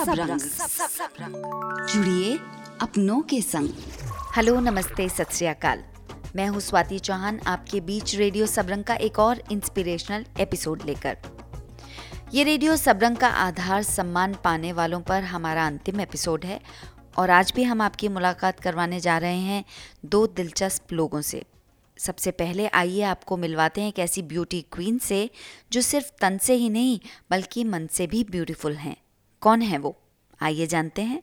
Radio Sabrang जुड़िए अपनों के संग। हेलो, नमस्ते, सत श्री अकाल। मैं हूँ स्वाति चौहान, आपके बीच रेडियो सबरंग का एक और इंस्पिरेशनल एपिसोड लेकर। ये रेडियो सबरंग का आधार सम्मान पाने वालों पर हमारा अंतिम एपिसोड है और आज भी हम आपकी मुलाकात करवाने जा रहे हैं दो दिलचस्प लोगों से। सबसे पहले आइए आपको मिलवाते हैं एक ऐसी ब्यूटी क्वीन से, जो सिर्फ़ तन से ही नहीं, बल्कि मन से भी ब्यूटीफुल हैं। कौन है वो? आइए जानते हैं।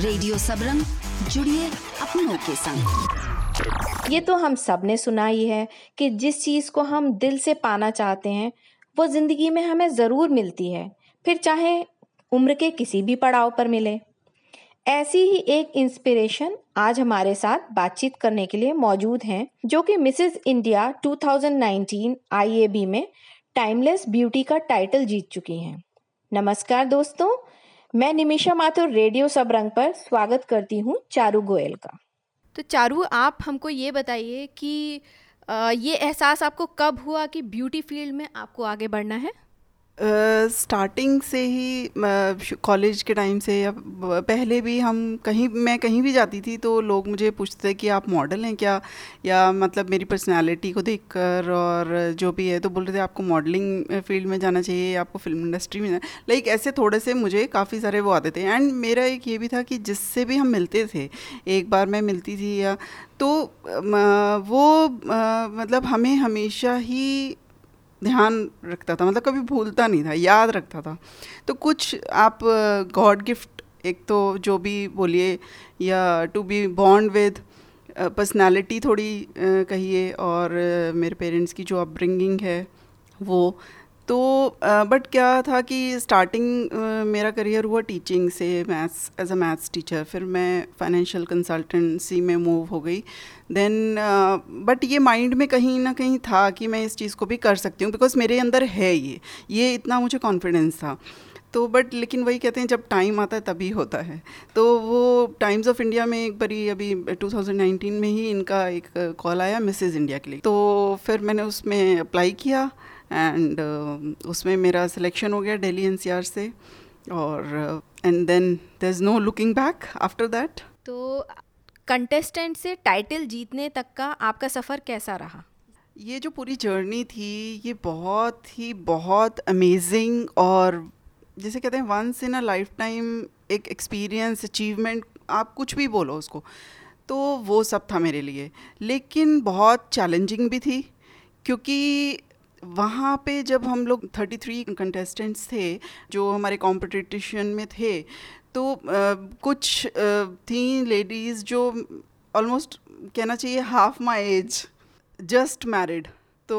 रेडियो सबरंग जुड़िए अपनों के संग ये तो हम सबने सुना ही है कि जिस चीज़ को हम दिल से पाना चाहते हैं वो ज़िंदगी में हमें ज़रूर मिलती है फिर चाहे उम्र के किसी भी पड़ाव पर मिले। ऐसी ही एक इंस्पिरेशन आज हमारे साथ बातचीत करने के लिए मौजूद हैं जो कि मिसेस इंडिया 2019 आईएबी में टाइमलेस ब्यूटी का टाइटल जीत चुकी हैं। नमस्कार दोस्तों, मैं निमिषा माथुर रेडियो सब रंग पर स्वागत करती हूँ चारू गोयल का। तो चारू, आप हमको ये बताइए कि ये एहसास आपको कब हुआ कि ब्यूटी फ़ील्ड में आपको आगे बढ़ना है? स्टार्टिंग से ही कॉलेज के टाइम से या पहले भी हम कहीं, मैं कहीं भी जाती थी तो लोग मुझे पूछते थे कि आप मॉडल हैं क्या? या मतलब मेरी पर्सनालिटी को देखकर और जो भी है तो बोल रहे थे, आपको मॉडलिंग फ़ील्ड में जाना चाहिए या आपको फ़िल्म इंडस्ट्री में लाइक ऐसे थोड़े से मुझे काफ़ी सारे वो आते थे। एंड मेरा एक ये भी था कि जिससे भी हम मिलते थे, एक बार मैं मिलती थी या तो वो मतलब हमें हमेशा ही ध्यान रखता था मतलब कभी भूलता नहीं था, याद रखता था। तो कुछ आप गॉड गिफ्ट, एक तो जो भी बोलिए, या to be bond with personality थोड़ी कहिए, और मेरे पेरेंट्स की जो अपब्रिंगिंग है, वो तो बट क्या था कि स्टार्टिंग मेरा करियर हुआ टीचिंग से maths as a maths teacher फिर मैं फाइनेंशियल कंसल्टेंसी में मूव हो गई. देन बट ये माइंड में कहीं ना कहीं था कि मैं इस चीज़ को भी कर सकती हूँ बिकॉज़ मेरे अंदर है ये. ये इतना मुझे कॉन्फिडेंस था. तो बट लेकिन वही कहते हैं, जब टाइम आता है तभी होता है. तो वो टाइम्स ऑफ़ इंडिया में एक बारी अभी 2019 में ही इनका एक कॉल आया मिसेज़ इंडिया के लिए. तो फिर मैंने उसमें अप्लाई किया. एंड uh, उसमें मेरा सिलेक्शन हो गया दिल्ली एनसीआर से और and then there is no looking back after that तो कंटेस्टेंट से टाइटल जीतने तक का आपका सफ़र कैसा रहा? ये जो पूरी जर्नी थी ये बहुत ही बहुत अमेजिंग और जैसे कहते हैं once in a lifetime एक एक्सपीरियंस अचीवमेंट आप कुछ भी बोलो उसको तो वो सब था मेरे लिए। लेकिन बहुत चैलेंजिंग भी थी क्योंकि वहाँ पे जब हम लोग 33 कंटेस्टेंट्स थे जो हमारे कॉम्पिटिशन में थे तो आ, कुछ आ, थी लेडीज़ जो ऑलमोस्ट कहना चाहिए half my age just married तो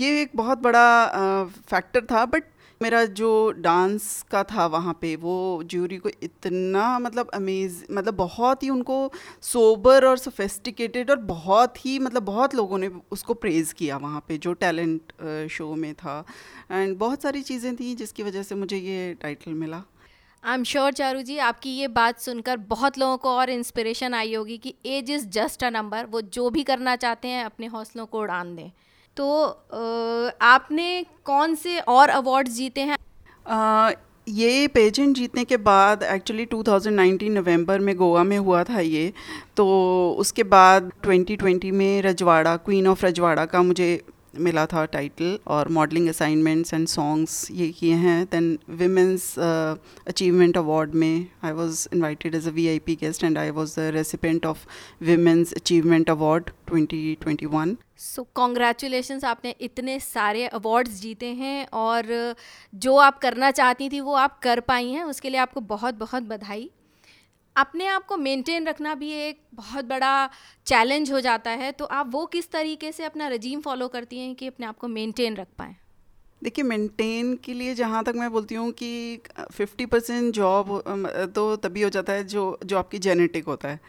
ये एक बहुत बड़ा फैक्टर था बट मेरा जो डांस का था वहाँ पे, वो ज्यूरी को इतना मतलब अमेज मतलब बहुत ही उनको सोबर और सोफेस्टिकेटेड और बहुत ही मतलब बहुत लोगों ने उसको प्रेज़ किया वहाँ पे, जो टैलेंट शो में था। एंड बहुत सारी चीज़ें थी जिसकी वजह से मुझे ये टाइटल मिला। I am sure Charu ji, आपकी ये बात सुनकर बहुत लोगों को और इंस्पिरेशन आई होगी कि age is just a number वो जो भी करना चाहते हैं, अपने हौसलों को उड़ान दें। तो आपने कौन से और अवार्ड्स जीते हैं? ये पेजेंट जीतने के बाद एक्चुअली 2019 नवंबर में गोवा में हुआ था ये। तो उसके बाद 2020 में रजवाड़ा क्वीन ऑफ़ रजवाड़ा का मुझे मिला था टाइटल और मॉडलिंग असाइनमेंट्स एंड सॉन्ग्स ये किए हैं। दैन विमेंस अचीवमेंट अवार्ड में I was invited as a VIP guest and I was the recipient of women's achievement award 2021 so so, congratulations आपने इतने सारे अवार्ड्स जीते हैं और जो आप करना चाहती थी वो आप कर पाई हैं। उसके लिए आपको बहुत बहुत बधाई। अपने आप को मेंटेन रखना भी एक बहुत बड़ा चैलेंज हो जाता है। तो आप वो किस तरीके से अपना रजीम फॉलो करती हैं कि अपने आप को मेंटेन रख पाएँ? देखिए मेंटेन के लिए जहाँ तक मैं बोलती हूँ कि 50 परसेंट जॉब तो तभी हो जाता है जो जो आपकी जेनेटिक होता है।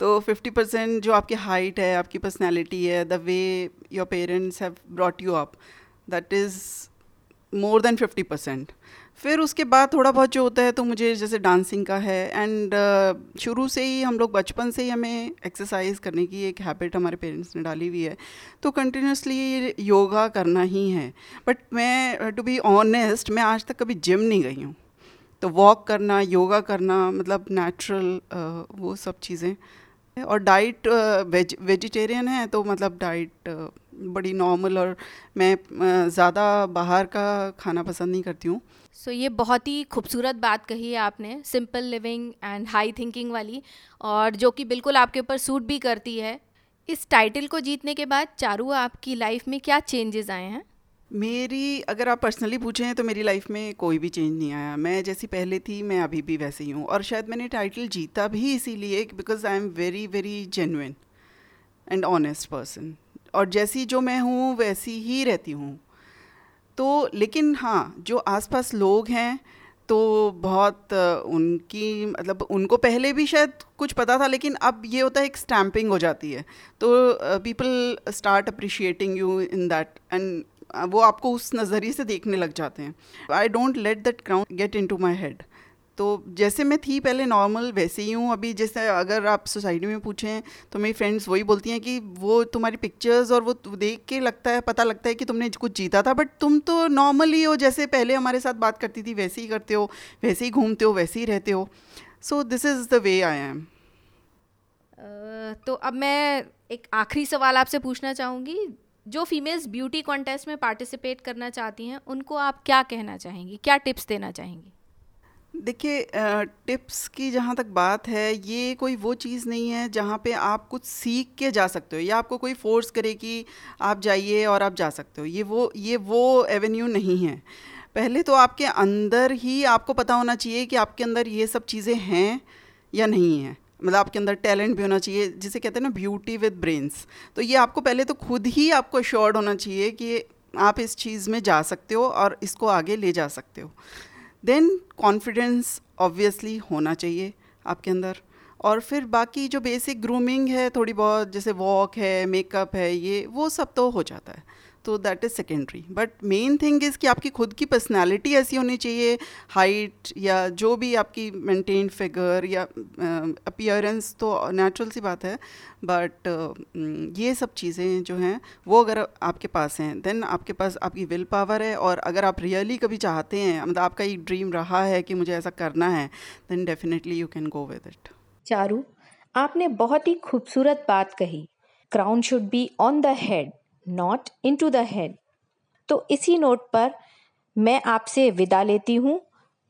तो 50 परसेंट जो आपकी हाइट है आपकी पर्सनैलिटी है the way your parents have brought you up that is more than 50 percent फिर उसके बाद थोड़ा बहुत जो होता है तो मुझे जैसे डांसिंग का है एंड uh, शुरू से ही हम लोग बचपन से ही हमें एक्सरसाइज करने की एक हैबिट हमारे पेरेंट्स ने डाली हुई है तो कंटिन्यूसली योगा करना ही है। बट मैं टू बी ऑनेस्ट मैं आज तक कभी जिम नहीं गई हूँ। तो वॉक करना योगा करना मतलब नेचुरल uh, वो सब चीज़ें और डाइट वेज वेजिटेरियन है तो मतलब डाइट बड़ी नॉर्मल और मैं ज़्यादा बाहर का खाना पसंद नहीं करती हूँ। सो so, ये बहुत ही खूबसूरत बात कही है आपने simple living and high thinking वाली और जो कि बिल्कुल आपके ऊपर सूट भी करती है। इस टाइटल को जीतने के बाद चारू आपकी लाइफ में क्या चेंजेस आए हैं? मेरी, अगर आप पर्सनली पूछें तो मेरी लाइफ में कोई भी चेंज नहीं आया। मैं जैसी पहले थी, मैं अभी भी वैसे ही। हूँ और शायद मैंने टाइटल जीता भी इसीलिए because I am very very genuine and honest person और जैसी जो मैं हूँ, वैसी ही रहती हूँ। तो लेकिन हाँ जो आसपास लोग हैं तो बहुत उनकी मतलब उनको पहले भी शायद कुछ पता था, लेकिन अब ये होता है एक स्टैम्पिंग हो जाती है। तो people start appreciating you in that and वो आपको उस नज़रिए से देखने लग जाते हैं। I don't let that crown get into my head तो जैसे मैं थी पहले नॉर्मल वैसे ही हूँ अभी। जैसे अगर आप सोसाइटी में पूछें तो मेरी फ्रेंड्स वही बोलती हैं कि वो तुम्हारी पिक्चर्स और वो देख के लगता है, पता लगता है कि तुमने कुछ जीता था। बट तुम तो नॉर्मल ही हो, जैसे पहले हमारे साथ बात करती थी, वैसे ही करते हो, वैसे ही घूमते हो, वैसे ही रहते हो। So this is the way I am तो अब मैं एक आखिरी सवाल आपसे पूछना चाहूँगी। जो फीमेल्स ब्यूटी कॉन्टेस्ट में पार्टिसिपेट करना चाहती हैं, उनको आप क्या कहना चाहेंगी? क्या टिप्स देना चाहेंगी? देखिए टिप्स की जहाँ तक बात है, ये कोई वो चीज़ नहीं है जहाँ पे आप कुछ सीख के जा सकते हो, या आपको कोई फोर्स करे कि आप जाइए और आप जा सकते हो। ये वो ये वो एवेन्यू नहीं है। पहले तो आपके अंदर ही आपको पता होना चाहिए कि आपके अंदर ये सब चीज़ें हैं या नहीं हैं। मतलब आपके अंदर टैलेंट भी होना चाहिए, जिसे कहते हैं ना ब्यूटी विद ब्रेन्स तो ये आपको पहले तो खुद ही आपको श्योर्ड होना चाहिए कि आप इस चीज़ में जा सकते हो और इसको आगे ले जा सकते हो। देन कॉन्फिडेंस ऑब्वियसली होना चाहिए आपके अंदर। और फिर बाकी जो बेसिक ग्रूमिंग है, थोड़ी बहुत जैसे वॉक है मेकअप है, ये, वो सब तो हो जाता है। तो that is secondary but main thing is कि आपकी खुद की पर्सनैलिटी ऐसी होनी चाहिए हाइट या जो भी आपकी मेंटेन फिगर या अपियरेंस uh, तो नेचुरल सी बात है बट uh, ये सब चीज़ें जो हैं वो अगर आपके पास हैं देन आपके पास आपकी विल पावर है और अगर आप रियली कभी चाहते हैं मतलब आपका एक ड्रीम रहा है कि मुझे ऐसा करना है then definitely you can go with it Charu आपने बहुत ही खूबसूरत बात कही। Crown should be on the head not into the head तो इसी नोट पर मैं आपसे विदा लेती हूँ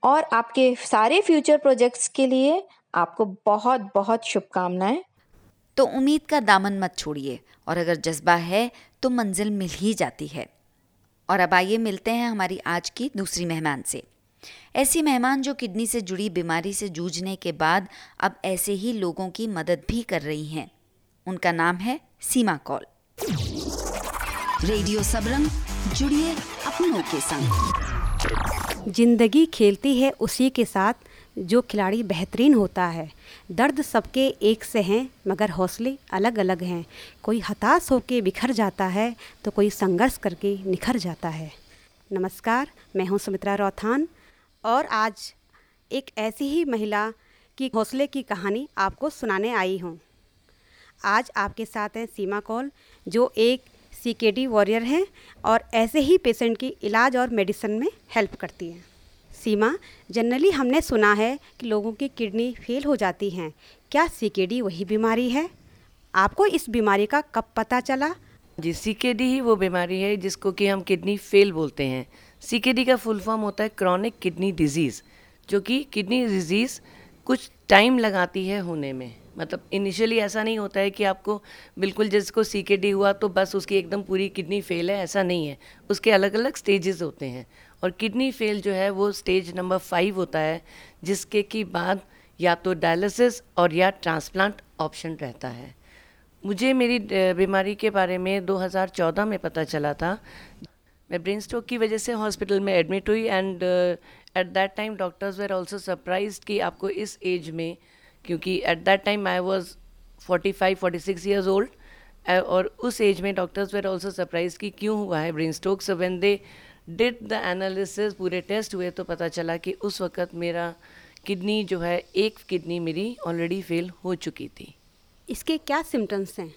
और आपके सारे फ्यूचर प्रोजेक्ट्स के लिए आपको बहुत बहुत शुभकामनाएँ। तो उम्मीद का दामन मत छोड़िए और अगर जज्बा है तो मंजिल मिल ही जाती है। और अब आइए मिलते हैं हमारी आज की दूसरी मेहमान से। ऐसी मेहमान जो किडनी से जुड़ी बीमारी से जूझने के बाद अब ऐसे ही लोगों की मदद भी कर रही हैं। उनका नाम है सीमा कौल। रेडियो सबरंग, जुड़िए अपनों के संग। ज़िंदगी खेलती है उसी के साथ, जो खिलाड़ी बेहतरीन होता है। दर्द सबके एक से हैं, मगर हौसले अलग अलग हैं। कोई हताश होकर बिखर जाता है तो कोई संघर्ष करके निखर जाता है। नमस्कार, मैं हूँ सुमित्रा रौथान, और आज एक ऐसी ही महिला की हौसले की कहानी आपको सुनाने आई हूँ। आज आपके साथ हैं सीमा कौल, जो एक सी वॉरियर हैं और ऐसे ही पेशेंट की इलाज और मेडिसिन में हेल्प करती हैं। सीमा जनरली हमने सुना है कि लोगों की किडनी फेल हो जाती हैं। क्या सी वही बीमारी है? आपको इस बीमारी का कब पता चला? जी सी ही वो बीमारी है जिसको कि हम किडनी फेल बोलते हैं। सी का फुल फॉर्म होता है क्रॉनिक किडनी डिज़ीज़ जो कि किडनी डिज़ीज़ कुछ टाइम लगाती है होने में। मतलब इनिशियली ऐसा नहीं होता है कि आपको बिल्कुल जिसको सी के डी हुआ तो बस उसकी एकदम पूरी किडनी फेल है, ऐसा नहीं है। उसके अलग अलग स्टेजेस होते हैं और किडनी फेल जो है वो स्टेज नंबर फाइव होता है, जिसके की बाद या तो डायलिसिस और या ट्रांसप्लांट ऑप्शन रहता है। मुझे मेरी बीमारी के बारे में 2014 में पता चला था। मैं ब्रेन स्ट्रोक की वजह से हॉस्पिटल में एडमिट हुई and at that time doctors were also surprise कि आपको इस एज में क्योंकि at that time I was forty five forty six years old और उस एज में डॉक्टर्स वेर ऑल्सो सरप्राइज़ कि क्यों हुआ है brain stroke so when they did the analysis पूरे टेस्ट हुए तो पता चला कि उस वक्त मेरा किडनी जो है एक किडनी मेरी ऑलरेडी फेल हो चुकी थी। इसके क्या सिम्टम्स हैं?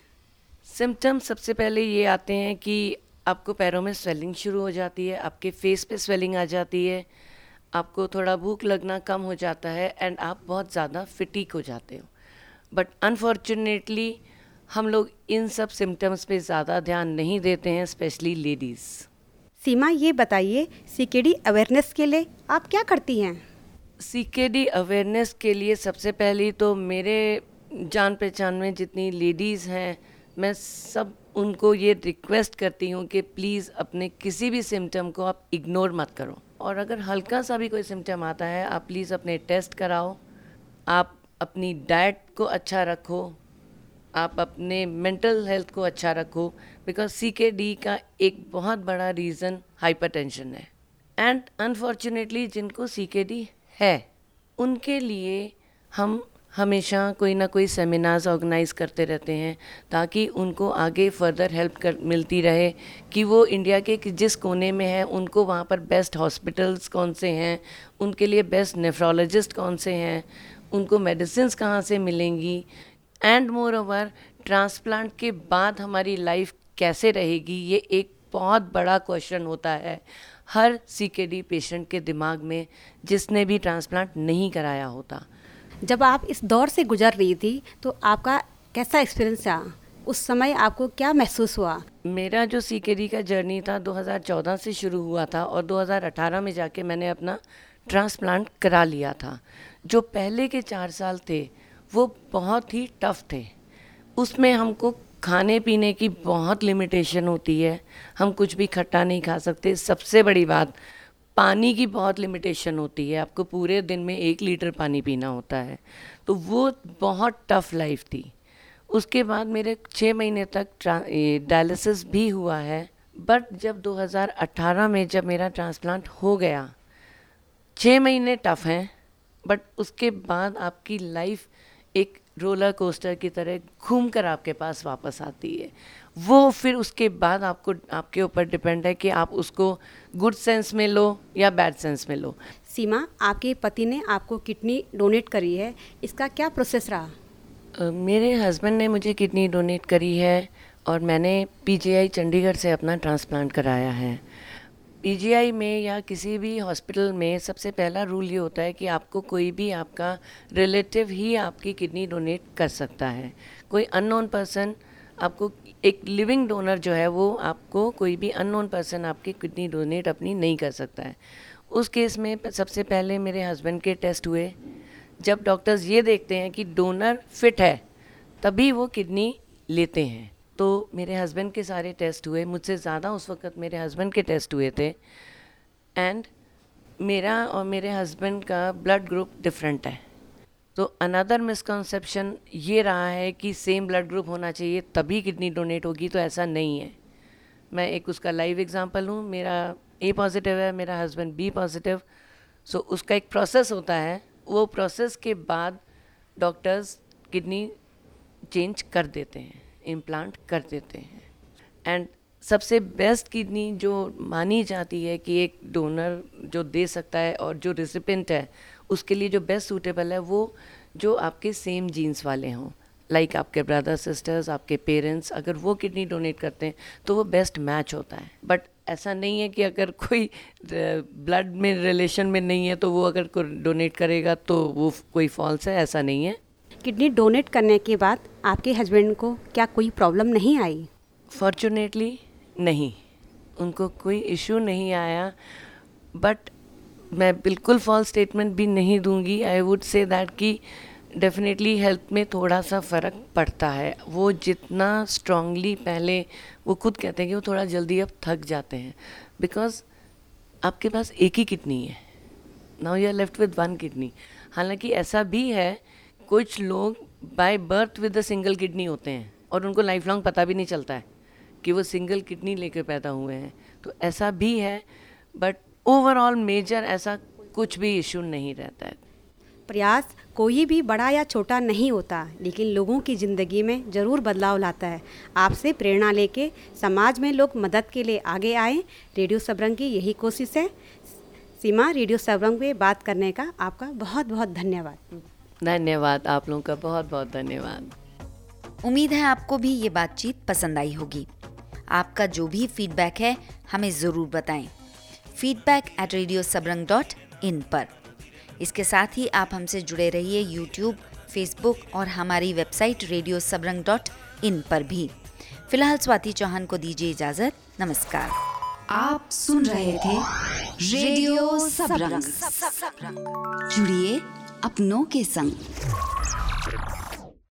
सिम्टम्स सबसे पहले ये आते हैं कि आपको पैरों में स्वेलिंग शुरू हो जाती है आपके फेस पे स्वेलिंग आ जाती है आपको थोड़ा भूख लगना कम हो जाता है एंड आप बहुत ज़्यादा फिटिक हो जाते हो। बट अनफॉर्चुनेटली हम लोग इन सब सिम्टम्स पे ज़्यादा ध्यान नहीं देते हैं स्पेशली लेडीज़ सीमा ये बताइए सीकेडी अवेयरनेस के लिए आप क्या करती हैं? सीकेडी अवेयरनेस के लिए सबसे पहली तो मेरे जान पहचान में जितनी लेडीज़ हैं मैं सब उनको ये रिक्वेस्ट करती हूँ कि प्लीज़ अपने किसी भी सिम्टम को आप इग्नोर मत करो। और अगर हल्का सा भी कोई सिम्टम आता है, आप प्लीज़ अपने टेस्ट कराओ। आप अपनी डाइट को अच्छा रखो। आप अपने मेंटल हेल्थ को अच्छा रखो। बिकॉज़ सी के डी का एक बहुत बड़ा रीज़न हाइपर टेंशन है। एंड अनफॉर्चुनेटली जिनको सी के डी है, उनके लिए हम हमेशा कोई ना कोई सेमिनार्स ऑर्गेनाइज करते रहते हैं, ताकि उनको आगे फर्दर हेल्प कर, मिलती रहे कि वो इंडिया के जिस कोने में है, उनको वहाँ पर बेस्ट हॉस्पिटल्स कौन से हैं, उनके लिए बेस्ट नेफ्रोलॉजिस्ट कौन से हैं, उनको मेडिसिन कहाँ से मिलेंगी एंड मोर ओवर ट्रांसप्लांट के बाद हमारी लाइफ कैसे रहेगी, ये एक बहुत बड़ा क्वेश्चन होता है हर सी पेशेंट के दिमाग में, जिसने भी ट्रांसप्लांट नहीं कराया होता। जब आप इस दौर से गुजर रही थी तो आपका कैसा एक्सपीरियंस रहा? उस समय आपको क्या महसूस हुआ? मेरा जो सी का जर्नी था 2014 से शुरू हुआ था और 2018 में जाके मैंने अपना ट्रांसप्लांट करा लिया था। जो पहले के चार साल थे, वो बहुत ही टफ थे। उसमें हमको खाने पीने की बहुत लिमिटेशन होती है। हम कुछ भी खट्टा नहीं खा सकते। सबसे बड़ी बात पानी की बहुत लिमिटेशन होती है। आपको पूरे दिन में एक लीटर पानी पीना होता है। तो वो बहुत टफ लाइफ थी। उसके बाद मेरे छः महीने तक डायलिसिस भी हुआ है। बट जब 2018 में जब मेरा ट्रांसप्लांट हो गया छः महीने टफ हैं। बट उसके बाद आपकी लाइफ एक रोलर कोस्टर की तरह घूम कर आपके पास वापस आती है। वो फिर उसके बाद आपको आपके ऊपर डिपेंड है कि आप उसको गुड सेंस में लो या बैड सेंस में लो। सीमा आपके पति ने आपको किडनी डोनेट करी है इसका क्या प्रोसेस रहा? uh, मेरे हस्बैंड ने मुझे किडनी डोनेट करी है और मैंने पीजीआई चंडीगढ़ से अपना ट्रांसप्लांट कराया है। पीजीआई में या किसी भी हॉस्पिटल में सबसे पहला रूल ये होता है कि आपको कोई भी आपका रिलेटिव ही आपकी किडनी डोनेट कर सकता है। कोई अननोन पर्सन आपको एक लिविंग डोनर जो है वो आपको कोई भी अननोन पर्सन आपकी किडनी डोनेट अपनी नहीं कर सकता है। उस केस में सबसे पहले मेरे हस्बैंड के टेस्ट हुए। जब डॉक्टर्स ये देखते हैं कि डोनर फिट है, तभी वो किडनी लेते हैं। तो मेरे हस्बैंड के सारे टेस्ट हुए, मुझसे ज़्यादा उस वक्त मेरे हस्बैंड के टेस्ट हुए थे। एंड मेरा और मेरे हस्बैंड का ब्लड ग्रुप डिफरेंट है। तो अनदर मिसकॉन्सेप्शन ये रहा है कि सेम ब्लड ग्रुप होना चाहिए, तभी किडनी डोनेट होगी तो ऐसा नहीं है। मैं एक उसका लाइव एग्जांपल हूँ, मेरा ए पॉजिटिव है, मेरा हस्बैंड बी पॉजिटिव सो उसका एक प्रोसेस होता है, वो प्रोसेस के बाद डॉक्टर्स किडनी चेंज कर देते हैं। इम्प्लांट कर देते हैं। एंड सबसे बेस्ट किडनी जो मानी जाती है कि एक डोनर जो दे सकता है और जो रिसिपेंट है, उसके लिए जो बेस्ट सूटेबल है वो जो आपके सेम जीन्स वाले हों। लाइक like आपके ब्रदर सिस्टर्स आपके पेरेंट्स अगर वो किडनी डोनेट करते हैं तो वो बेस्ट मैच होता है। बट ऐसा नहीं है कि अगर कोई ब्लड में रिलेशन में नहीं है तो वो अगर कोई डोनेट करेगा तो वो कोई फॉल्स है, ऐसा नहीं है। किडनी डोनेट करने के बाद आपके हस्बैंड को क्या कोई प्रॉब्लम नहीं आई? फॉर्चुनेटली नहीं। उनको कोई इशू नहीं आया। बट मैं बिल्कुल फॉल्स स्टेटमेंट भी नहीं दूँगी। आई वुड से दैट कि डेफिनेटली हेल्थ में थोड़ा सा फ़र्क पड़ता है। वो जितना स्ट्रांगली पहले, वो खुद कहते हैं कि वो थोड़ा जल्दी अब थक जाते हैं। बिकॉज़ आपके पास एक ही किडनी है। Now you are left with one kidney हालाँकि ऐसा भी है कुछ लोग by birth with a single kidney होते हैं और उनको लाइफ लॉन्ग पता भी नहीं चलता है कि वो सिंगल किडनी लेकर पैदा हुए हैं। तो ऐसा भी है बट ओवरऑल मेजर ऐसा कुछ भी इशू नहीं रहता है। प्रयास कोई भी बड़ा या छोटा नहीं होता, लेकिन लोगों की ज़िंदगी में ज़रूर बदलाव लाता है। आपसे प्रेरणा लेके समाज में लोग मदद के लिए आगे आए। रेडियो सबरंग की यही कोशिश है। सीमा, रेडियो सबरंग पे बात करने का आपका बहुत बहुत धन्यवाद। धन्यवाद आप लोगों का बहुत बहुत धन्यवाद। उम्मीद है आपको भी ये बातचीत पसंद आई होगी। आपका जो भी फीडबैक है हमें ज़रूर बताएँ। Feedback at radio Sabrang dot in पर। इसके साथ ही आप हमसे जुड़े रहिए यूट्यूब फेसबुक और हमारी website radio Sabrang dot in पर भी। फ़िलहाल स्वाति चौहान को दीजिए इजाज़त। नमस्कार। आप सुन रहे थे रेडियो सबरंग जुड़िए अपनों के संग।